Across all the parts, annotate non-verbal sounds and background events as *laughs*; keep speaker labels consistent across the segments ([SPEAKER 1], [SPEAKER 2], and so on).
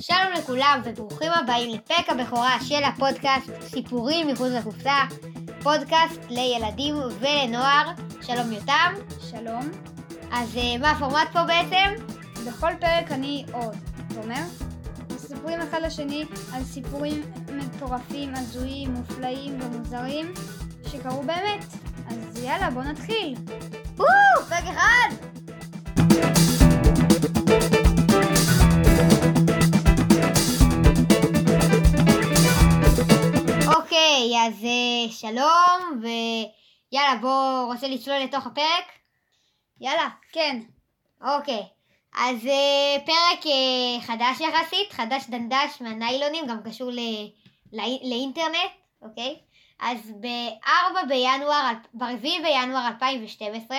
[SPEAKER 1] שלום לכולם וברוכים הבאים לפרק הבכורה של הפודקאסט סיפורים מחוץ לקופסה, פודקאסט לילדים ולנוער. שלום יותם.
[SPEAKER 2] שלום.
[SPEAKER 1] אז אה, מה הפורמט פה בעצם?
[SPEAKER 2] בכל פרק אני עוד, תומר. מספרים אחד לשני על סיפורים מטורפים, הזויים, מופלאים ומוזרים שקרו באמת. אז יאללה, בוא נתחיל.
[SPEAKER 1] וואו, פרק אחד! אוקיי, אז שלום, ויאללה, בוא, רוצה לצלול לתוך הפרק?
[SPEAKER 2] יאללה, כן.
[SPEAKER 1] אוקיי, אז אה, פרק אה, חדש יחסית, חדש דנדש מהניילונים, גם קשור לא, לאינטרנט, אוקיי? אז ב-4 בינואר, ב-4 בינואר 2012,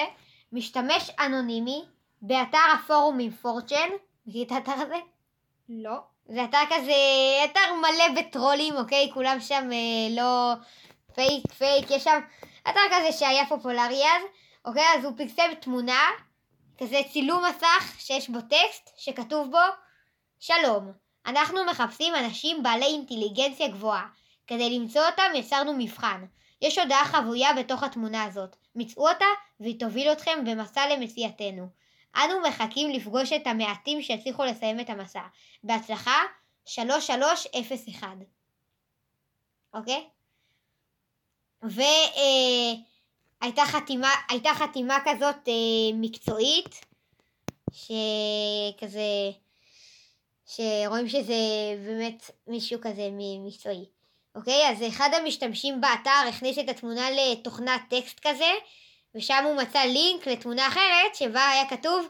[SPEAKER 1] משתמש אנונימי באתר הפורומים פורצ'ן, מכיר את האתר הזה?
[SPEAKER 2] לא.
[SPEAKER 1] זה אתר כזה, אתר מלא בטרולים, אוקיי? כולם שם אה, לא fake fake, יש שם אתר כזה שהיה פופולרי אז, אוקיי? אז הוא פרסם תמונה, כזה צילום מסך שיש בו טקסט שכתוב בו שלום, אנחנו מחפשים אנשים בעלי אינטליגנציה גבוהה. כדי למצוא אותם יצרנו מבחן. יש הודעה חבויה בתוך התמונה הזאת. מצאו אותה והיא תוביל אתכם במסע למציאתנו. אנו מחכים לפגוש את המעטים שהצליחו לסיים את המסע. בהצלחה, 3301. אוקיי? והייתה אה, חתימה, חתימה כזאת אה, מקצועית, שכזה, שרואים שזה באמת מישהו כזה מקצועי. אוקיי? אז אחד המשתמשים באתר הכניס את התמונה לתוכנת טקסט כזה, ושם הוא מצא לינק לתמונה אחרת שבה היה כתוב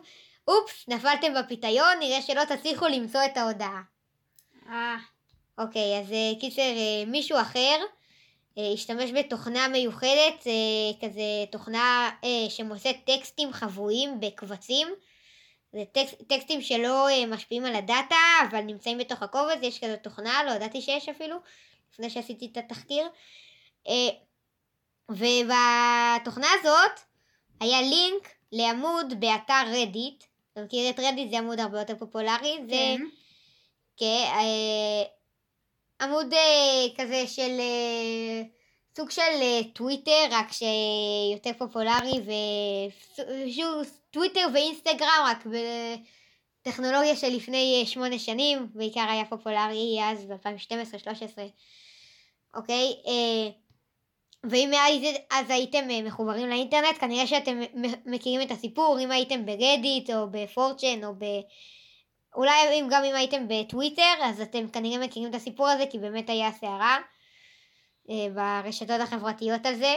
[SPEAKER 1] אופס, נפלתם בפיתיון, נראה שלא תצליחו למצוא את ההודעה.
[SPEAKER 2] אה.
[SPEAKER 1] אוקיי, אז אה, קיצר, אה, מישהו אחר אה, השתמש בתוכנה מיוחדת, כזה תוכנה שמוצאת טקסטים חבויים בקבצים. זה טקסט, טקסטים שלא משפיעים על הדאטה, אבל נמצאים בתוך הקובץ, יש כזו תוכנה, לא ידעתי שיש אפילו, לפני שעשיתי את התחקיר. ובתוכנה הזאת היה לינק לעמוד באתר רדיט. אתה מכיר את רדיט? זה עמוד הרבה יותר פופולרי.
[SPEAKER 2] כן.
[SPEAKER 1] זה כן, אה, עמוד אה, כזה של אה, סוג של טוויטר, רק שיותר פופולרי, ושוב טוויטר ואינסטגרם, רק בטכנולוגיה של לפני שמונה שנים, בעיקר היה פופולרי אז ב-2012-2013. אוקיי? ואם אז הייתם אה, מחוברים לאינטרנט, כנראה שאתם מכירים את הסיפור, אם הייתם ברדיט או בפורצ'ן או ב... אולי אם גם אם הייתם בטוויטר, אז אתם כנראה מכירים את הסיפור הזה, כי באמת היה סערה אה, ברשתות החברתיות על זה.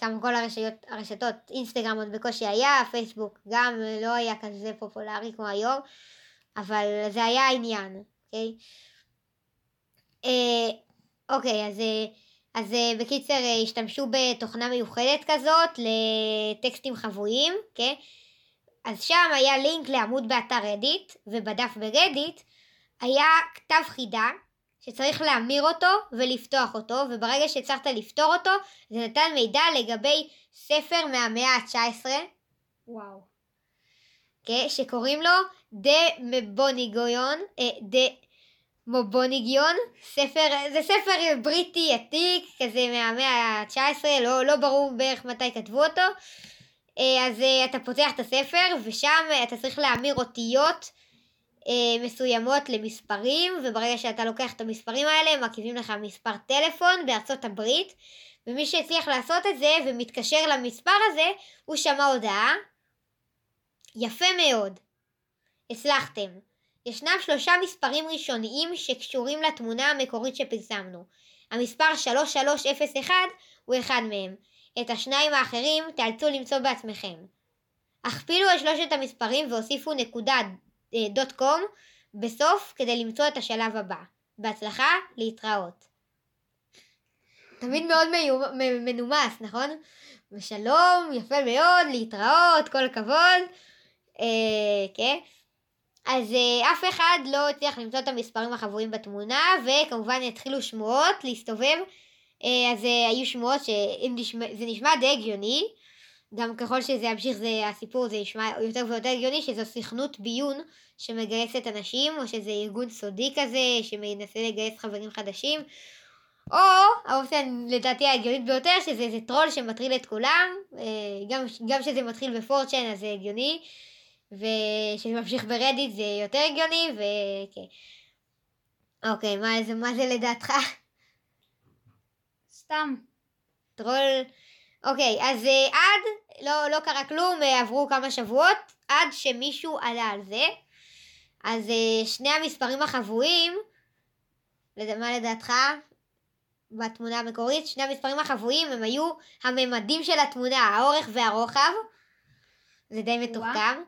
[SPEAKER 1] כמה כל הרשתות, הרשתות, אינסטגרם עוד בקושי היה, פייסבוק גם לא היה כזה פופולרי כמו היום, אבל זה היה העניין, אוקיי? אה, אוקיי, אז... אז uh, בקיצר uh, השתמשו בתוכנה מיוחדת כזאת לטקסטים חבויים, כן? אז שם היה לינק לעמוד באתר רדיט, ובדף ברדיט היה כתב חידה שצריך להמיר אותו ולפתוח אותו, וברגע שהצלחת לפתור אותו, זה נתן מידע לגבי ספר מהמאה ה-19.
[SPEAKER 2] וואו.
[SPEAKER 1] כן, שקוראים לו דה מבוניגויון, אה, דה מובוניגיון, ספר, זה ספר בריטי עתיק, כזה מהמאה ה-19, לא, לא ברור בערך מתי כתבו אותו. אה, אז אה, אתה פותח את הספר ושם אה, אתה צריך להמיר אותיות מסוימות למספרים, וברגע שאתה לוקח את המספרים האלה הם מרכיבים לך מספר טלפון בארצות הברית, ומי שהצליח לעשות את זה ומתקשר למספר הזה, הוא שמע הודעה. יפה מאוד. הצלחתם. ישנם שלושה מספרים ראשוניים שקשורים לתמונה המקורית שפרסמנו. המספר 3301 הוא אחד מהם. את השניים האחרים תאלצו למצוא בעצמכם. הכפילו את שלושת המספרים והוסיפו נקודה אה, דוט קום בסוף כדי למצוא את השלב הבא. בהצלחה, להתראות. תמיד מאוד מנומס, נכון? ושלום, יפה מאוד, להתראות, כל הכבוד. אה, כן? אז uh, אף אחד לא הצליח למצוא את המספרים החבויים בתמונה, וכמובן התחילו שמועות להסתובב. Uh, אז uh, היו שמועות שזה נשמע די הגיוני, גם ככל שזה ימשיך זה הסיפור זה ישמע יותר ויותר הגיוני שזו סוכנות ביון שמגייסת אנשים או שזה ארגון סודי כזה שמנסה לגייס חברים חדשים. או האופציה לדעתי ההגיונית ביותר שזה איזה טרול שמטריל את כולם. אה, גם, גם שזה מתחיל ב 4chan אז זה הגיוני ושזה ממשיך ב Reddit זה יותר הגיוני וכן אוקיי מה זה, מה זה לדעתך?
[SPEAKER 2] סתם.
[SPEAKER 1] טרול אוקיי, אז אה, עד, לא, לא קרה כלום, אה, עברו כמה שבועות, עד שמישהו עלה על זה. אז אה, שני המספרים החבויים. מה לדעתך? בתמונה המקורית, שני המספרים החבויים הם היו הממדים של התמונה, האורך והרוחב. זה די מתוחכם.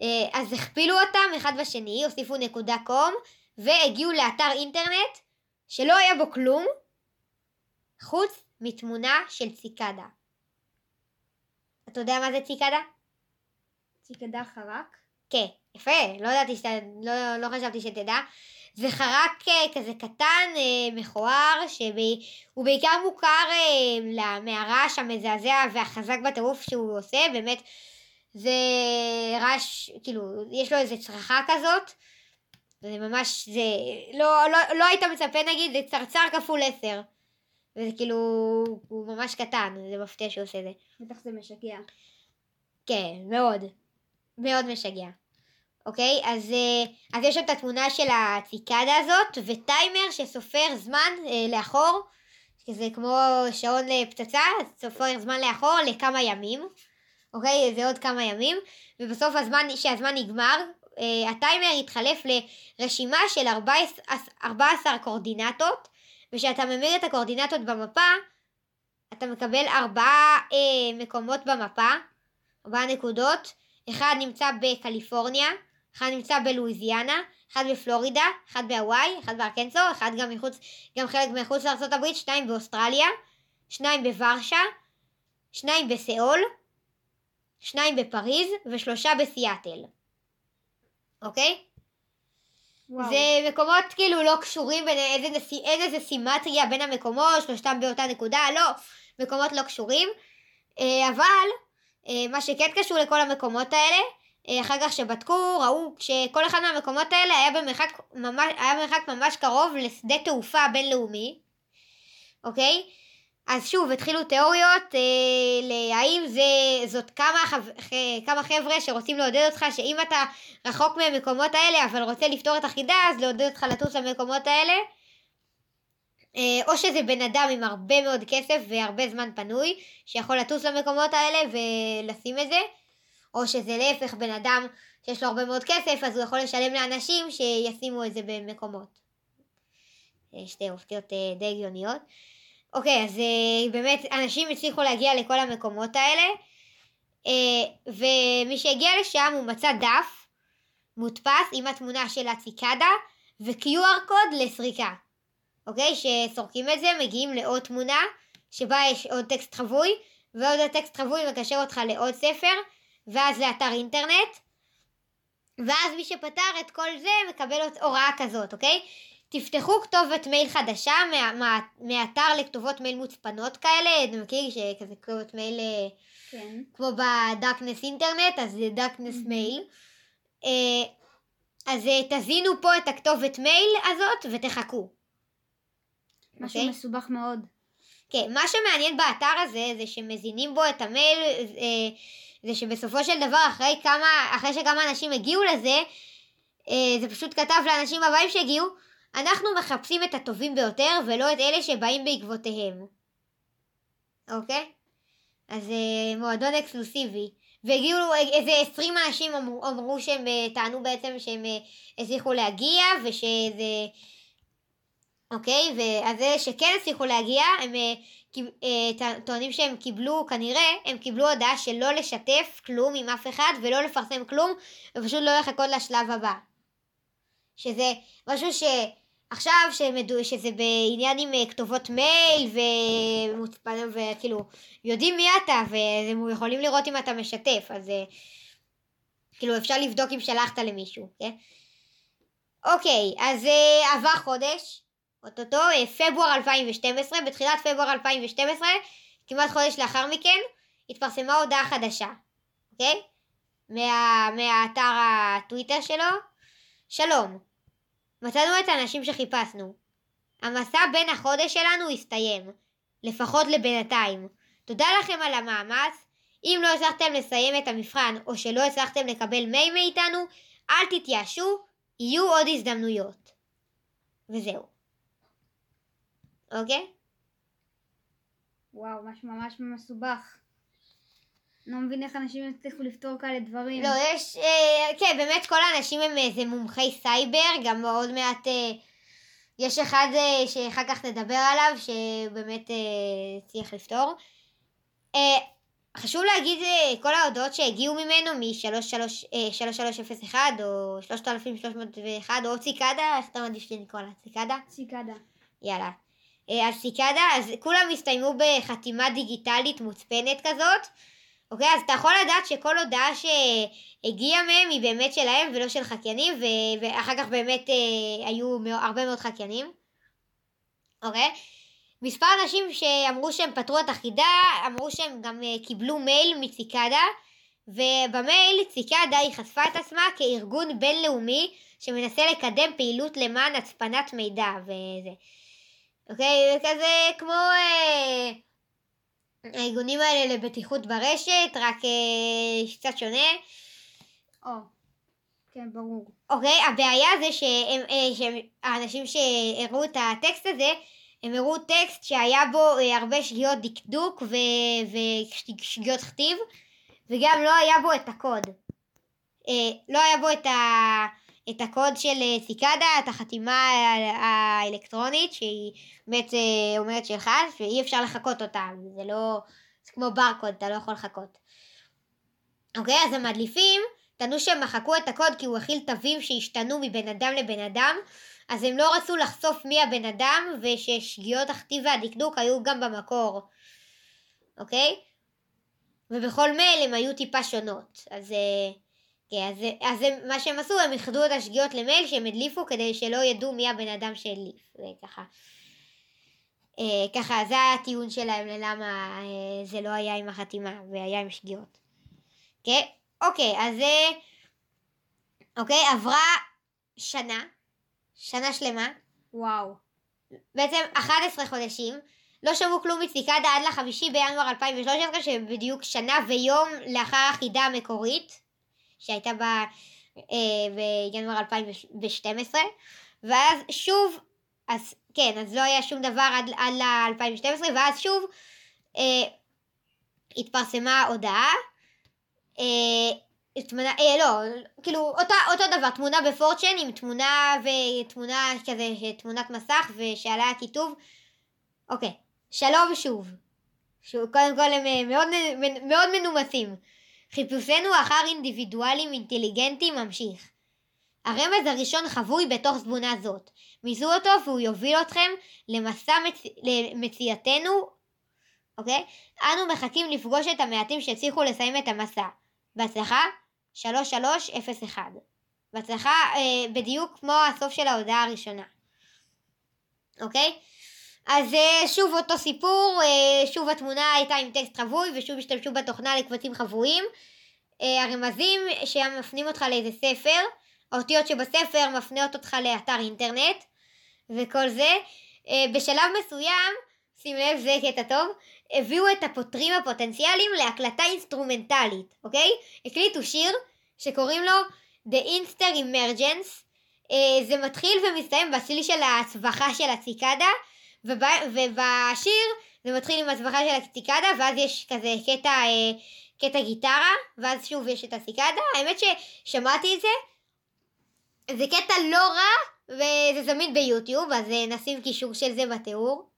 [SPEAKER 1] Uh, אז הכפילו אותם אחד בשני, הוסיפו נקודה קום, והגיעו לאתר אינטרנט שלא היה בו כלום, חוץ מתמונה של ציקדה. אתה יודע מה זה ציקדה?
[SPEAKER 2] ציקדה חרק?
[SPEAKER 1] כן, יפה, לא ידעתי שאתה, לא, לא חשבתי שתדע. זה חרק אה, כזה קטן, אה, מכוער, שהוא בעיקר מוכר אה, מהרעש המזעזע והחזק בטירוף שהוא עושה, באמת זה רעש, כאילו, יש לו איזה צרחה כזאת, זה ממש, זה, לא, לא, לא היית מצפה נגיד, זה צרצר כפול עשר. וזה כאילו, הוא ממש קטן, זה מפתיע שהוא עושה זה.
[SPEAKER 2] בטח זה משגע.
[SPEAKER 1] כן, מאוד. מאוד משגע. אוקיי? אז, אה, אז יש את התמונה של הציקדה הזאת, וטיימר שסופר זמן אה, לאחור, שזה כמו שעון פצצה, סופר זמן לאחור לכמה ימים. אוקיי? זה עוד כמה ימים, ובסוף הזמן, שהזמן נגמר, אה, הטיימר יתחלף לרשימה של 14, 14 קורדינטות, וכשאתה ממיר את הקואורדינטות במפה, אתה מקבל ארבעה אה, מקומות במפה, ארבעה נקודות, אחד נמצא בקליפורניה, אחד נמצא בלואיזיאנה, אחד בפלורידה, אחד בהוואי, אחד בארקנסו, אחד גם מחוץ, גם חלק מחוץ לארה"ב, שניים באוסטרליה, שניים בוורשה, שניים בסיאול, שניים בפריז ושלושה בסיאטל. אוקיי? וואו. זה מקומות כאילו לא קשורים בין איזה, נס... אין איזה סימטריה בין המקומות, שלושתם באותה נקודה, לא, מקומות לא קשורים. אה, אבל אה, מה שכן קשור לכל המקומות האלה, אה, אחר כך שבדקו, ראו שכל אחד מהמקומות האלה היה במרחק ממש, היה במרחק ממש קרוב לשדה תעופה בינלאומי, אוקיי? אז שוב, התחילו תיאוריות אה, להאם זה, זאת כמה, חב, כמה חבר'ה שרוצים לעודד אותך שאם אתה רחוק מהמקומות האלה אבל רוצה לפתור את החידה אז לעודד אותך לטוס למקומות האלה אה, או שזה בן אדם עם הרבה מאוד כסף והרבה זמן פנוי שיכול לטוס למקומות האלה ולשים את זה או שזה להפך בן אדם שיש לו הרבה מאוד כסף אז הוא יכול לשלם לאנשים שישימו את זה במקומות. אה, שתי אופציות אה, די הגיוניות. אוקיי, אז uh, באמת אנשים הצליחו להגיע לכל המקומות האלה, uh, ומי שהגיע לשם הוא מצא דף מודפס עם התמונה של הציקדה ו-QR קוד לסריקה. אוקיי? שסורקים את זה, מגיעים לעוד תמונה שבה יש עוד טקסט חבוי, ועוד הטקסט חבוי מקשר אותך לעוד ספר, ואז לאתר אינטרנט, ואז מי שפתר את כל זה מקבל הוראה כזאת, אוקיי? תפתחו כתובת מייל חדשה מה, מה, מאתר לכתובות מייל מוצפנות כאלה, אתה מכיר שכזה כתובת מייל אה, כן. כמו בדארקנס אינטרנט, אז זה דארקנס mm-hmm. מייל. אה, אז אה, תזינו פה את הכתובת מייל הזאת ותחכו.
[SPEAKER 2] משהו okay? אוקיי? מסובך מאוד.
[SPEAKER 1] כן, מה שמעניין באתר הזה זה שמזינים בו את המייל, זה שבסופו של דבר אחרי כמה, אחרי שכמה אנשים הגיעו לזה, זה פשוט כתב לאנשים הבאים שהגיעו, אנחנו מחפשים את הטובים ביותר ולא את אלה שבאים בעקבותיהם. אוקיי? אז אה, מועדון אקסקלוסיבי. והגיעו איזה עשרים אנשים אמרו, אמרו שהם אה, טענו בעצם שהם אה, הצליחו להגיע ושזה... אוקיי? ואז אלה שכן הצליחו להגיע הם טוענים שהם קיבלו כנראה הם קיבלו הודעה שלא לשתף כלום עם אף אחד ולא לפרסם כלום ופשוט לא לחכות לשלב הבא. שזה משהו שעכשיו שמדו, שזה בעניין עם אה, כתובות מייל ומוצפן וכאילו יודעים מי אתה והם יכולים לראות אם אתה משתף אז אה, כאילו אפשר לבדוק אם שלחת למישהו, כן? אוקיי, אז uh, עבר חודש, אוטוטו, פברואר 2012, בתחילת פברואר 2012, כמעט חודש לאחר מכן, התפרסמה הודעה חדשה, אוקיי? מה, מהאתר הטוויטר שלו. שלום, מצאנו את האנשים שחיפשנו. המסע בין החודש שלנו הסתיים, לפחות לבינתיים. תודה לכם על המאמץ. אם לא הצלחתם לסיים את המבחן או שלא הצלחתם לקבל מייל מאיתנו, אל תתייאשו, יהיו עוד הזדמנויות. וזהו. אוקיי?
[SPEAKER 2] וואו, משהו ממש מסובך. לא מבין איך אנשים יצליחו לפתור כאלה דברים.
[SPEAKER 1] לא, יש, אה, כן, באמת כל האנשים הם איזה מומחי סייבר, גם עוד מעט אה, יש אחד אה, שאחר כך נדבר עליו, שבאמת אה, צריך לפתור. אה, חשוב להגיד אה, כל ההודעות שהגיעו ממנו מ-3301 אה, או 3301 או ציקדה, איך אתה מעדיף לקרוא לה? ציקדה?
[SPEAKER 2] ציקדה.
[SPEAKER 1] יאללה. אה, אז ציקדה, אז כולם הסתיימו בחתימה דיגיטלית מוצפנת כזאת. אוקיי, אז אתה יכול לדעת שכל הודעה שהגיעה מהם היא באמת שלהם ולא של חקיינים, ו- ואחר כך באמת אה, היו הרבה מאוד חקיינים. אוקיי? מספר אנשים שאמרו שהם פתרו את החידה, אמרו שהם גם אה, קיבלו מייל מציקדה, ובמייל ציקדה היא חשפה את עצמה כארגון בינלאומי שמנסה לקדם פעילות למען הצפנת מידע וזה. אוקיי? כזה כמו... אה, הארגונים האלה לבטיחות ברשת, רק אה, קצת שונה.
[SPEAKER 2] או, כן, ברור.
[SPEAKER 1] אוקיי, הבעיה זה שהם, אה, שהם, האנשים שהראו את הטקסט הזה, הם הראו טקסט שהיה בו אה, הרבה שגיאות דקדוק ושגיאות כתיב, וגם לא היה בו את הקוד. לא היה בו את, ה, את הקוד של אה, סיקדה, את החתימה האלקטרונית, שהיא באמת אה, אומרת שלך, ואי אפשר לחקות אותה, זה לא... זה כמו ברקוד, אתה לא יכול לחקות. אוקיי, אז המדליפים טענו שהם מחקו את הקוד כי הוא הכיל תווים שהשתנו מבן אדם לבן אדם, אז הם לא רצו לחשוף מי הבן אדם, וששגיאות הכתיב והדקדוק היו גם במקור. אוקיי? ובכל מייל הם היו טיפה שונות. אז... כן, אז, אז הם, מה שהם עשו, הם איחדו את השגיאות למייל שהם הדליפו כדי שלא ידעו מי הבן אדם שהדליף. זה ככה. אה, ככה, זה הטיעון שלהם ללמה אה, זה לא היה עם החתימה והיה עם שגיאות. כן? אוקיי, אז אה, אוקיי, עברה שנה, שנה שלמה.
[SPEAKER 2] וואו.
[SPEAKER 1] בעצם 11 חודשים. לא שמעו כלום מציקדה עד לחמישי בינואר 2013, שבדיוק שנה ויום לאחר החידה המקורית. שהייתה ב, אה, בינואר 2012, ואז שוב, אז כן, אז לא היה שום דבר עד, עד ל-2012, ואז שוב אה, התפרסמה הודעה, אה, תמונה, אה, לא, כאילו אותה, אותו דבר, תמונה בפורצ'ן עם תמונה ותמונה כזה, תמונת מסך ושעליה כיתוב, אוקיי, שלום שוב. שוב, קודם כל הם אה, מאוד, מאוד מנומסים. חיפושנו אחר אינדיבידואלים אינטליגנטים ממשיך. הרמז הראשון חבוי בתוך תבונה זאת. מיזו אותו והוא יוביל אתכם למסע מצ... למציאתנו, אוקיי? אנו מחכים לפגוש את המעטים שהצליחו לסיים את המסע. בהצלחה 3301. בהצלחה אה, בדיוק כמו הסוף של ההודעה הראשונה. אוקיי? אז אה, שוב אותו סיפור, אה, שוב התמונה הייתה עם טקסט חבוי ושוב השתמשו בתוכנה לקבצים חבויים. אה, הרמזים שמפנים אותך לאיזה ספר, האותיות שבספר מפנות אותך לאתר אינטרנט וכל זה. בשלב מסוים, שים לב זה קטע טוב, הביאו את הפותרים הפוטנציאליים להקלטה אינסטרומנטלית, אוקיי? הקליטו שיר שקוראים לו The Instar Emergence. זה מתחיל ומסתיים בצליל של הצווחה של הציקדה. ובשיר זה מתחיל עם הצבחה של הקציקדה ואז יש כזה קטע, אה, קטע גיטרה ואז שוב יש את הסיקדה האמת ששמעתי את זה זה קטע לא רע וזה זמין ביוטיוב אז אה, נשים קישור של זה בתיאור.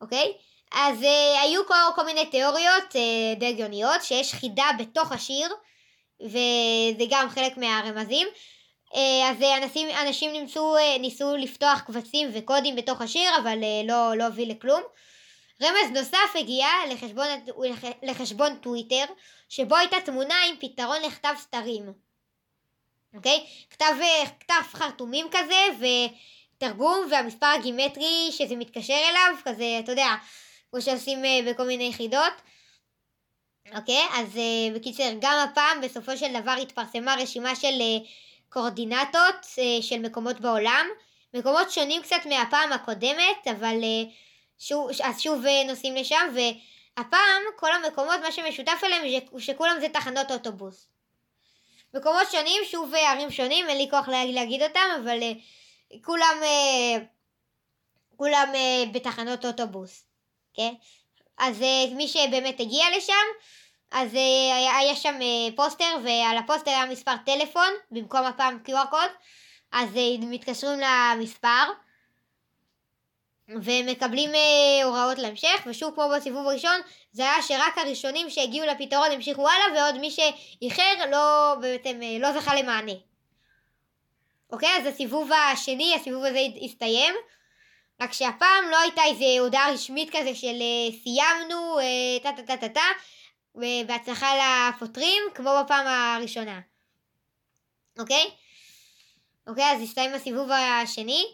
[SPEAKER 1] אוקיי? אז אה, היו כל, כל מיני תיאוריות אה, די הגיוניות שיש חידה בתוך השיר וזה גם חלק מהרמזים אז אנשים, אנשים ניסו, אה, ניסו לפתוח קבצים וקודים בתוך השיר, אבל אה, לא, לא הוביל לכלום. רמז נוסף הגיע לחשבון, לחשבון טוויטר, שבו הייתה תמונה עם פתרון לכתב סתרים. אוקיי? כתב, כתב חרטומים כזה, ותרגום, והמספר הגימטרי שזה מתקשר אליו, כזה, אתה יודע, כמו שעושים בכל מיני יחידות. אוקיי, אז בקיצר, גם הפעם בסופו של דבר התפרסמה רשימה של קורדינטות uh, של מקומות בעולם, מקומות שונים קצת מהפעם הקודמת, אבל uh, שוב, אז שוב uh, נוסעים לשם, והפעם כל המקומות, מה שמשותף אליהם זה שכולם זה תחנות אוטובוס. מקומות שונים, שוב ערים שונים, אין לי כוח להגיד אותם, אבל כולם, כולם בתחנות אוטובוס, כן? אז מי שבאמת הגיע לשם, אז uh, היה, היה שם uh, פוסטר, ועל הפוסטר היה מספר טלפון, במקום הפעם QR קוד, אז uh, מתקשרים למספר, ומקבלים הוראות להמשך, ושוב כמו בסיבוב הראשון, זה היה שרק הראשונים שהגיעו לפתרון המשיכו הלאה, ועוד מי שאיחר לא, בעצם, לא זכה למענה. אוקיי, אז הסיבוב השני, הסיבוב הזה הסתיים. רק שהפעם לא הייתה איזה הודעה רשמית כזה של סיימנו, טה טה טה טה טה, ובהצלחה לפותרים, כמו בפעם הראשונה. אוקיי? אוקיי, אז הסתיים הסיבוב השני.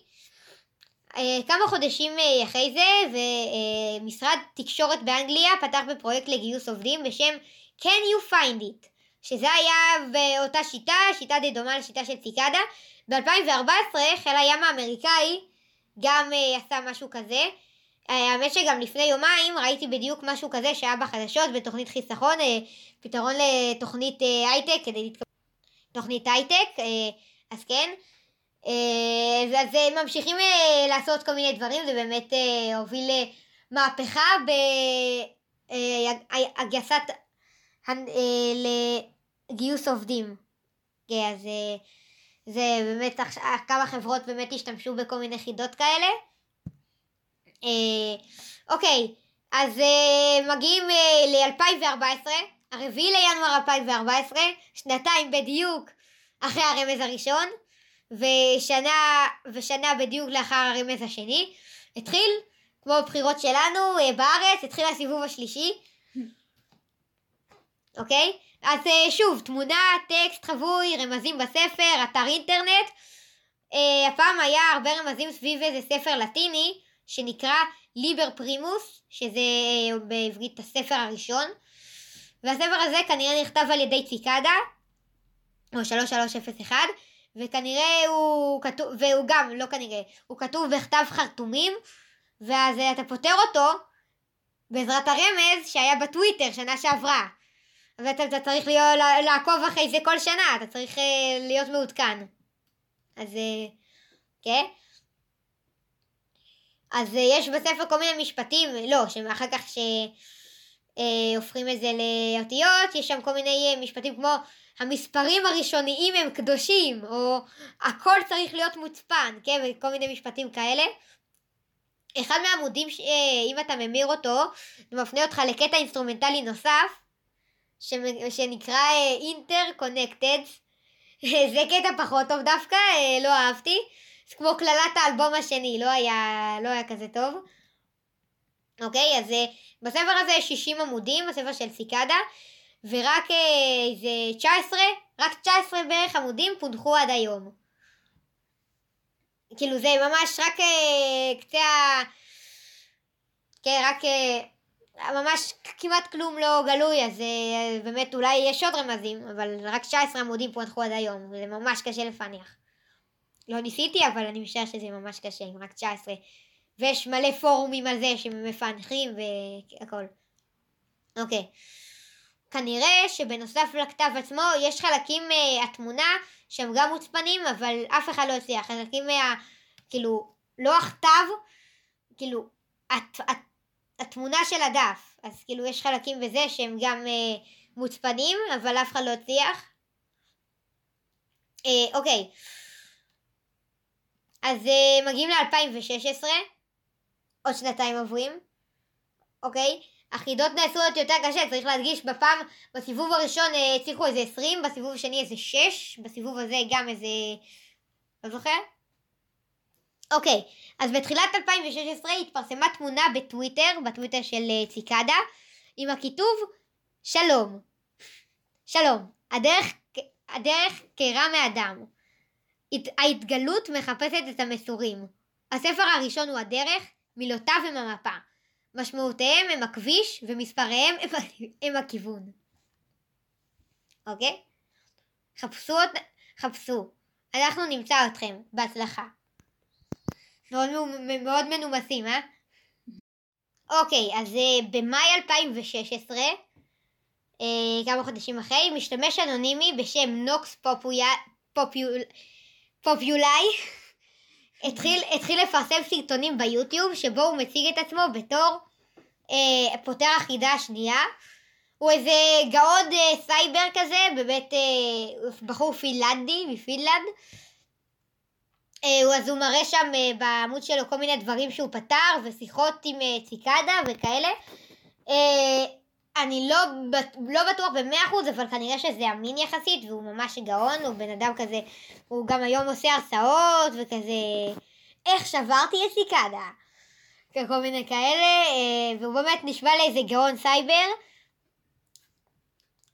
[SPEAKER 1] כמה חודשים אחרי זה, ומשרד תקשורת באנגליה פתח בפרויקט לגיוס עובדים בשם Can you find it? שזה היה באותה שיטה, שיטה די דומה לשיטה של ציקדה. ב-2014 חיל הים האמריקאי גם עשה משהו כזה. Uh, האמת שגם לפני יומיים ראיתי בדיוק משהו כזה שהיה בחדשות בתוכנית חיסכון, uh, פתרון לתוכנית uh, הייטק כדי להתקבל תוכנית הייטק, אז כן. אז ממשיכים לעשות כל מיני דברים, זה באמת הוביל למהפכה uh, לגיוס עובדים. כן, אז זה באמת, כמה חברות באמת השתמשו בכל מיני חידות כאלה. אה, אוקיי, אז אה, מגיעים אה, ל-2014, הרביעי לינואר 2014, שנתיים בדיוק אחרי הרמז הראשון, ושנה, ושנה בדיוק לאחר הרמז השני. התחיל, כמו בבחירות שלנו בארץ, התחיל הסיבוב השלישי. אוקיי? אז שוב, תמונה, טקסט חבוי, רמזים בספר, אתר אינטרנט. הפעם היה הרבה רמזים סביב איזה ספר לטיני שנקרא ליבר פרימוס, שזה uh, בעברית הספר הראשון. והספר הזה כנראה נכתב על ידי ציקדה, או 3301, וכנראה הוא כתוב, והוא גם, לא כנראה, הוא כתוב בכתב חרטומים, ואז אתה פותר אותו בעזרת הרמז שהיה בטוויטר שנה שעברה. ואתה אתה צריך להיות, לעקוב אחרי זה כל שנה, אתה צריך להיות מעודכן. אז כן. אז uh, יש בספר כל מיני משפטים, לא, שאחר כך שהופכים uh, את זה לאותיות, יש שם כל מיני משפטים כמו המספרים הראשוניים הם קדושים, או הכל צריך להיות מוצפן, כן, וכל מיני משפטים כאלה. אחד מהעמודים. אם אתה ממיר אותו, זה מפנה אותך לקטע אינסטרומנטלי נוסף, שנקרא Interconnected. *laughs* זה קטע פחות טוב דווקא, אה, לא אהבתי. זה כמו קללת האלבום השני, לא היה, לא היה כזה טוב. אוקיי, אז אה, בספר הזה יש 60 עמודים, בספר של ציקדה, ורק אה, איזה 19, רק 19 בערך עמודים פותחו עד היום. כאילו זה ממש רק קצה ה... כן, רק ממש כמעט כלום לא גלוי, אז באמת אולי יש עוד רמזים, אבל רק 19 עמודים פותחו עד היום, וזה ממש קשה לפענח. לא ניסיתי, אבל אני משער שזה ממש קשה, עם רק 19. ויש מלא פורומים על זה שמפענחים והכל. אוקיי. כנראה שבנוסף לכתב עצמו יש חלקים מהתמונה אה, שהם גם מוצפנים, אבל אף אחד לא הצליח. חלקים מה... כאילו, לא הכתב, כאילו, הת, הת, התמונה של הדף, אז כאילו יש חלקים בזה שהם גם אה, מוצפנים, אבל אף אחד לא הצליח. אה, אוקיי, אז אה, מגיעים ל-2016, עוד שנתיים עוברים, אוקיי? החידות נעשו עוד יותר קשה, צריך להדגיש, בפעם, בסיבוב הראשון אה, הצליחו איזה 20, בסיבוב השני איזה 6, בסיבוב הזה גם איזה... לא זוכר? אוקיי, אז בתחילת 2016 התפרסמה תמונה בטוויטר, בטוויטר של אה, ציקדה, עם הכיתוב שלום. שלום, הדרך, הדרך קרה מאדם. ההתגלות מחפשת את המסורים. הספר הראשון הוא הדרך, מילותיו הם המפה. משמעותיהם הם הכביש ומספריהם הם, הכיוון. אוקיי? חפשו, אות- חפשו. אנחנו נמצא אתכם. בהצלחה. מאוד, מאוד מנומסים, אה? אוקיי, אז אה, במאי 2016, אה, כמה חודשים אחרי, משתמש אנונימי בשם נוקס פופויה, פופיול, פופיולי התחיל, התחיל לפרסם סרטונים ביוטיוב שבו הוא מציג את עצמו בתור אה, פותר החידה השנייה. הוא איזה גאון אה, סייבר כזה, באמת אה, בחור פינלנדי מפינלנד. אה, אז הוא מראה שם אה, בעמוד שלו כל מיני דברים שהוא פתר ושיחות עם אה, ציקדה וכאלה. אה, אני לא, לא בטוח במאה אחוז, אבל כנראה שזה אמין יחסית, והוא ממש גאון, הוא בן אדם כזה, הוא גם היום עושה הרצאות, וכזה, איך שברתי את ציקדה. כל מיני כאלה, אה, והוא באמת נשמע לאיזה גאון סייבר.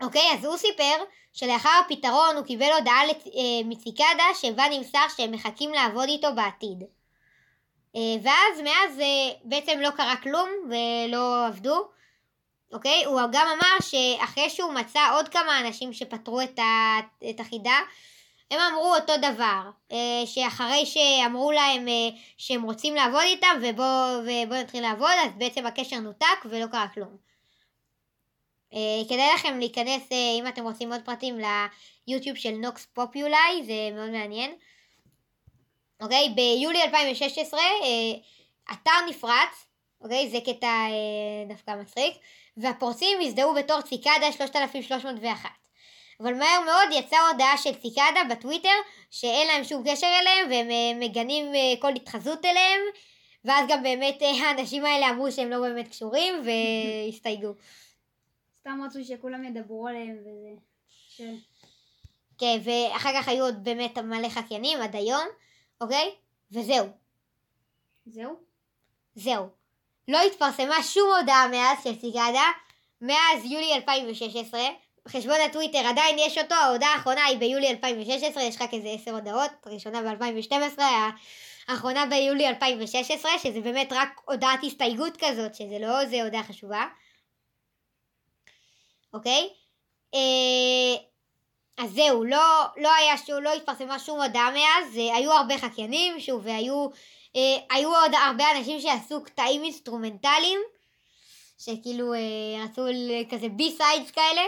[SPEAKER 1] אוקיי, אז הוא סיפר שלאחר הפתרון הוא קיבל הודעה אה, מציקדה שבה נמסר שהם מחכים לעבוד איתו בעתיד. אה, ואז מאז בעצם לא קרה כלום ולא עבדו. אוקיי? הוא גם אמר שאחרי שהוא מצא עוד כמה אנשים שפתרו את, ה, את החידה, הם אמרו אותו דבר, אה, שאחרי שאמרו להם אה, שהם רוצים לעבוד איתם ובוא, ובוא נתחיל לעבוד, אז בעצם הקשר נותק ולא קרה כלום. אה, כדאי לכם להיכנס, אם אתם רוצים עוד פרטים, ליוטיוב של נוקס פופולי, זה מאוד מעניין. אוקיי? ביולי 2016 אה, אתר נפרץ, אוקיי? זה קטע אה, דווקא מצחיק, והפורצים הזדהו בתור ציקדה 3301. אבל מהר מאוד יצאה הודעה של ציקדה בטוויטר שאין להם שום קשר אליהם והם אה, מגנים אה, כל התחזות אליהם ואז גם באמת אה, האנשים האלה אמרו שהם לא באמת קשורים והסתייגו.
[SPEAKER 2] סתם רצו שכולם ידברו עליהם וזה. ש...
[SPEAKER 1] כן, ואחר כך היו עוד באמת מלא חקיינים עד היום, אוקיי? וזהו,
[SPEAKER 2] זהו?
[SPEAKER 1] זהו. לא התפרסמה שום הודעה מאז של סיגדה, מאז יולי 2016. חשבון הטוויטר עדיין יש אותו, ההודעה האחרונה היא ביולי 2016, יש רק איזה עשר הודעות, הראשונה ב-2012, האחרונה ביולי 2016, שזה באמת רק הודעת הסתייגות כזאת, שזה לא איזה הודעה חשובה. אוקיי? אה, אז זהו, לא, לא היה לא התפרסמה שום הודעה מאז, אה, היו הרבה חקיינים, שוב, והיו היו עוד הרבה אנשים שעשו קטעים אינסטרומנטליים, שכאילו אה, ל- כזה B-sides כאלה,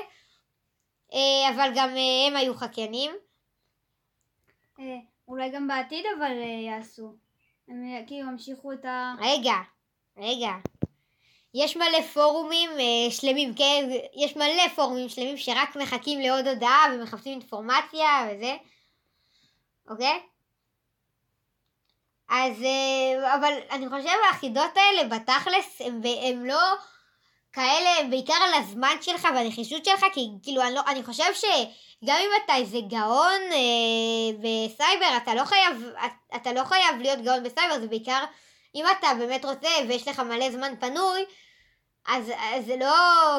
[SPEAKER 1] אה, אבל גם אה, הם היו חקיינים.
[SPEAKER 2] אה, אולי גם בעתיד אבל אה, יעשו. הם אה, כאילו ימשיכו את ה...
[SPEAKER 1] רגע, רגע. יש מלא פורומים אה, שלמים, כן? יש מלא פורומים שלמים שרק מחכים לעוד הודעה ומחפשים אינפורמציה וזה, אוקיי? אז, אה, אבל אני חושב החידות האלה בתכלס הם, הם לא כאלה, הם בעיקר על הזמן שלך והנחישות שלך, כי כאילו אני, לא, אני חושב שגם אם אתה איזה גאון אה, בסייבר, אתה לא, חייב, אתה, לא חייב להיות גאון בסייבר, זה בעיקר אם אתה באמת רוצה ויש לך מלא זמן פנוי, אז זה לא,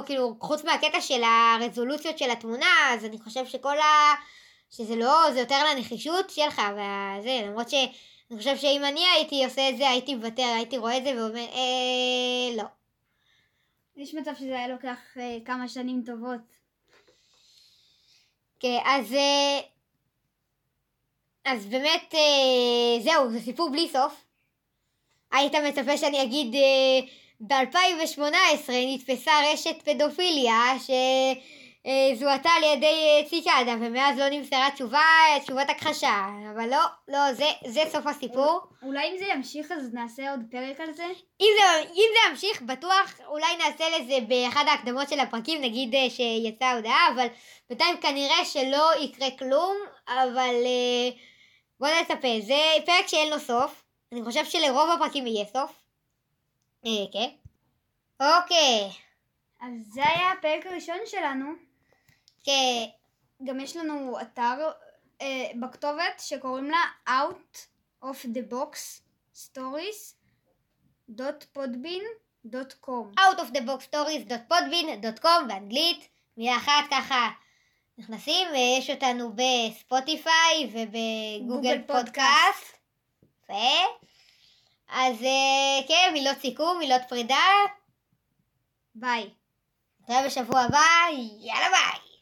[SPEAKER 1] כאילו, חוץ מהקטע של הרזולוציות של התמונה, אז אני חושב שכל ה... שזה לא, זה יותר לנחישות שלך, וזה, למרות ש... אני חושב שאם אני הייתי עושה את זה, הייתי מוותר, הייתי רואה את זה ואומר, אה, לא.
[SPEAKER 2] יש מצב שזה היה לוקח אה, כמה שנים טובות.
[SPEAKER 1] כן, אז... אה, אז באמת, אה, זהו, זה סיפור בלי סוף. היית מצפה שאני אגיד, אה, ב-2018 נתפסה רשת פדופיליה שזוהתה על ידי אה, ציקדה, ומאז לא נמסרה תשובה, תשובת הכחשה. אבל לא, לא, זה, זה סוף הסיפור.
[SPEAKER 2] אולי אם זה ימשיך אז נעשה עוד פרק על זה?
[SPEAKER 1] אם זה, אם זה ימשיך, בטוח אולי נעשה לזה באחד ההקדמות של הפרקים, נגיד אה, שיצאה הודעה, אבל בינתיים כנראה שלא יקרה כלום, אבל אה, בוא נצפה. זה פרק שאין לו סוף. אני חושב שלרוב הפרקים יהיה סוף. אה, כן. אוקיי.
[SPEAKER 2] אז זה היה הפרק הראשון שלנו.
[SPEAKER 1] כן.
[SPEAKER 2] גם יש לנו אתר אה, בכתובת שקוראים לה out of the box stories.podbean.com
[SPEAKER 1] out of the box stories.podbean.com באנגלית. מילה אחת ככה נכנסים, ויש אותנו בספוטיפיי ובגוגל
[SPEAKER 2] גוגל
[SPEAKER 1] פודקאסט. יפה. אז אה, כן, מילות סיכום, מילות פרידה. ביי. נתראה בשבוע הבא, יאללה ביי.